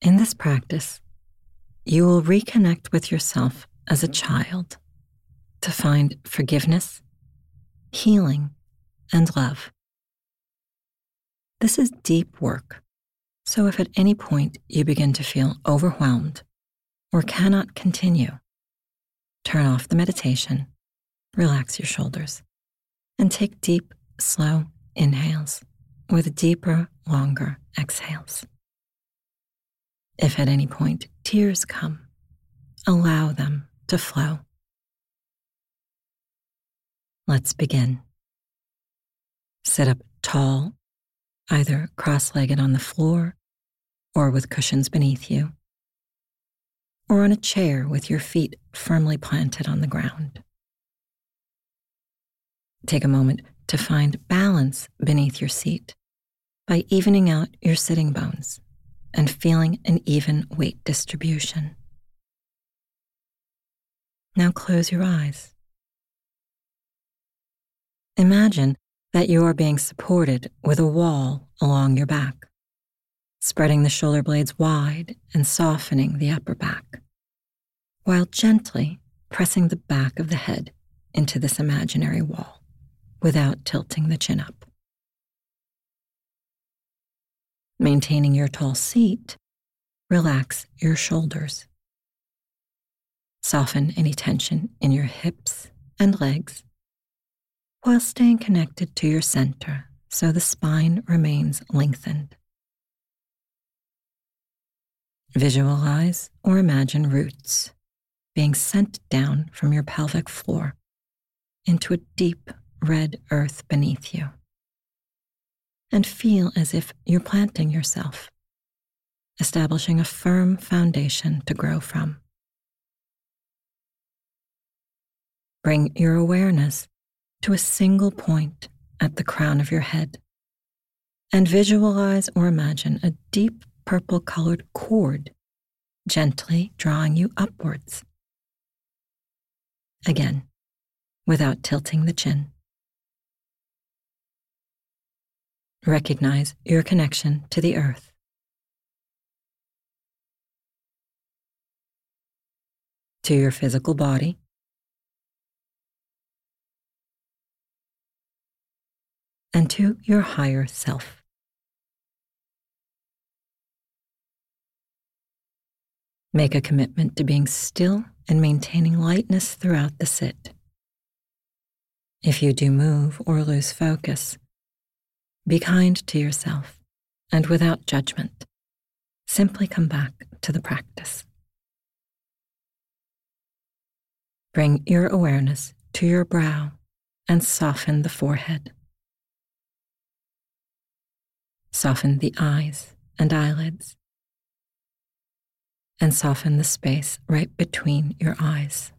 In this practice, you will reconnect with yourself as a child to find forgiveness, healing, and love. This is deep work, so if at any point you begin to feel overwhelmed or cannot continue, turn off the meditation, relax your shoulders, and take deep, slow inhales with deeper, longer exhales. If at any point tears come, allow them to flow. Let's begin. Sit up tall, either cross legged on the floor or with cushions beneath you, or on a chair with your feet firmly planted on the ground. Take a moment to find balance beneath your seat by evening out your sitting bones and feeling an even weight distribution. Now close your eyes. Imagine that you are being supported with a wall along your back, spreading the shoulder blades wide and softening the upper back, while gently pressing the back of the head into this imaginary wall without tilting the chin up. Maintaining your tall seat, relax your shoulders. Soften any tension in your hips and legs while staying connected to your center so the spine remains lengthened. Visualize or imagine roots being sent down from your pelvic floor into a deep red earth beneath you and feel as if you're planting yourself, establishing a firm foundation to grow from. Bring your awareness to a single point at the crown of your head and visualize or imagine a deep purple colored cord gently drawing you upwards. Again, without tilting the chin. Recognize your connection to the earth. To your physical body. And to your higher self. Make a commitment to being still and maintaining lightness throughout the sit. If you do move or lose focus, be kind to yourself and without judgment, simply come back to the practice. Bring your awareness to your brow and soften the forehead. Soften the eyes and eyelids. And soften the space right between your eyes.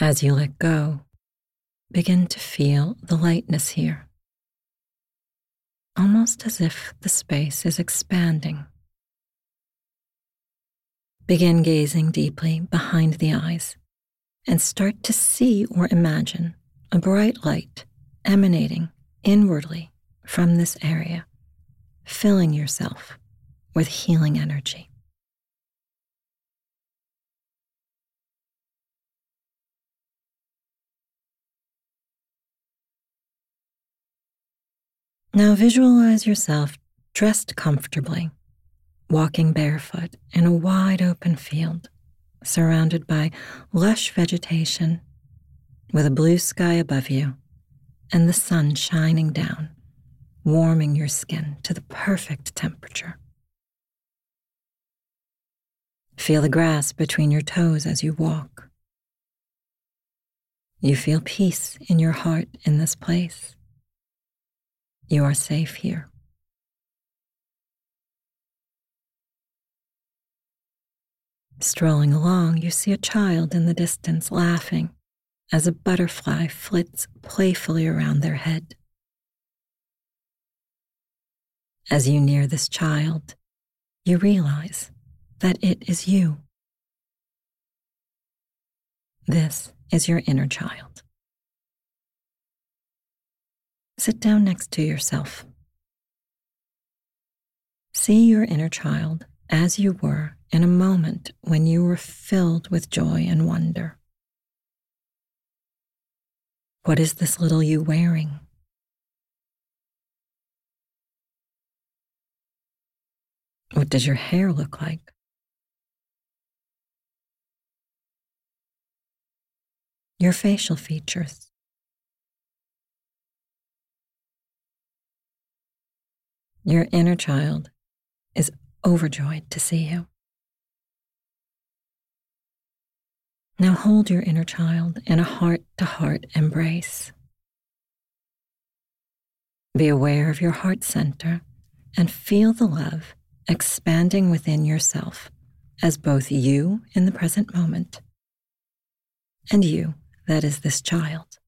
As you let go, begin to feel the lightness here, almost as if the space is expanding. Begin gazing deeply behind the eyes and start to see or imagine a bright light emanating inwardly from this area, filling yourself with healing energy. Now visualize yourself dressed comfortably, walking barefoot in a wide open field, surrounded by lush vegetation, with a blue sky above you and the sun shining down, warming your skin to the perfect temperature. Feel the grass between your toes as you walk. You feel peace in your heart in this place. You are safe here. Strolling along, you see a child in the distance laughing as a butterfly flits playfully around their head. As you near this child, you realize that it is you. This is your inner child. Sit down next to yourself. See your inner child as you were in a moment when you were filled with joy and wonder. What is this little you wearing? What does your hair look like? Your facial features. Your inner child is overjoyed to see you. Now hold your inner child in a heart to heart embrace. Be aware of your heart center and feel the love expanding within yourself as both you in the present moment and you that is this child.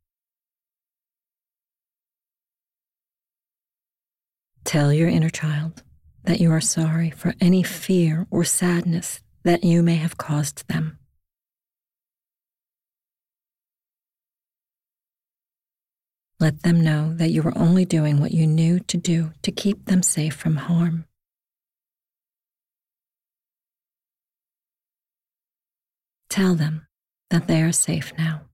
Tell your inner child that you are sorry for any fear or sadness that you may have caused them. Let them know that you were only doing what you knew to do to keep them safe from harm. Tell them that they are safe now.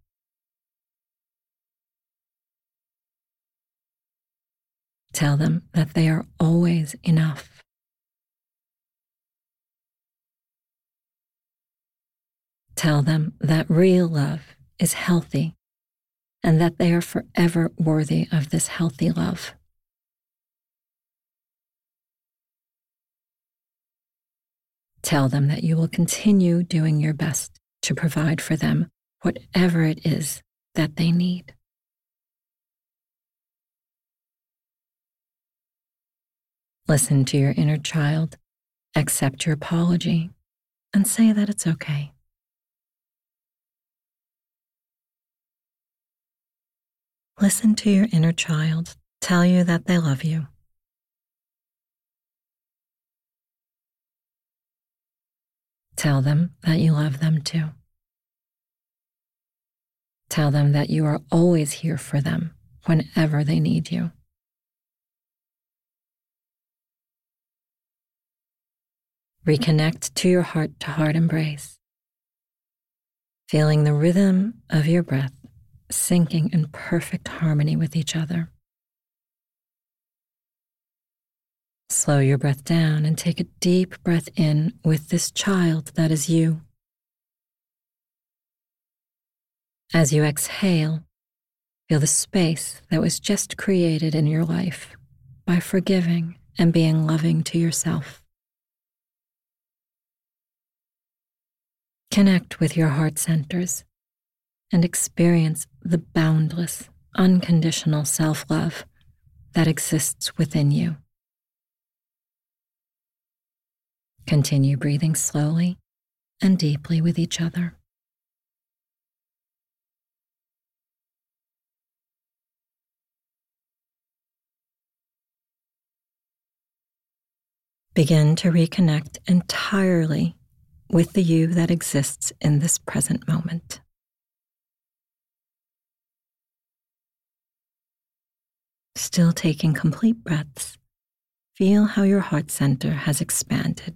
Tell them that they are always enough. Tell them that real love is healthy and that they are forever worthy of this healthy love. Tell them that you will continue doing your best to provide for them whatever it is that they need. Listen to your inner child, accept your apology, and say that it's okay. Listen to your inner child tell you that they love you. Tell them that you love them too. Tell them that you are always here for them whenever they need you. Reconnect to your heart to heart embrace, feeling the rhythm of your breath syncing in perfect harmony with each other. Slow your breath down and take a deep breath in with this child that is you. As you exhale, feel the space that was just created in your life by forgiving and being loving to yourself. Connect with your heart centers and experience the boundless, unconditional self love that exists within you. Continue breathing slowly and deeply with each other. Begin to reconnect entirely with the you that exists in this present moment. Still taking complete breaths, feel how your heart center has expanded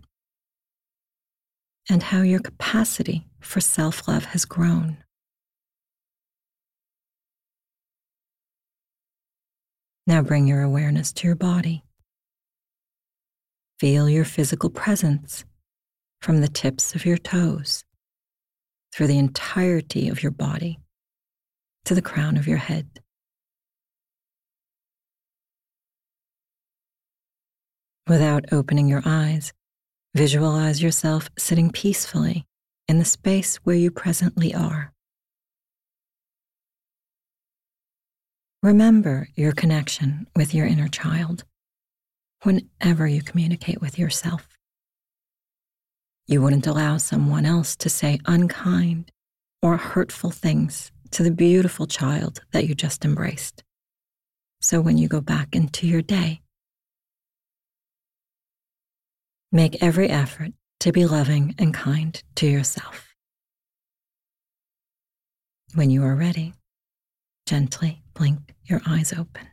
and how your capacity for self love has grown. Now bring your awareness to your body. Feel your physical presence from the tips of your toes through the entirety of your body to the crown of your head. Without opening your eyes, visualize yourself sitting peacefully in the space where you presently are. Remember your connection with your inner child whenever you communicate with yourself. You wouldn't allow someone else to say unkind or hurtful things to the beautiful child that you just embraced. So when you go back into your day, Make every effort to be loving and kind to yourself. When you are ready, gently blink your eyes open.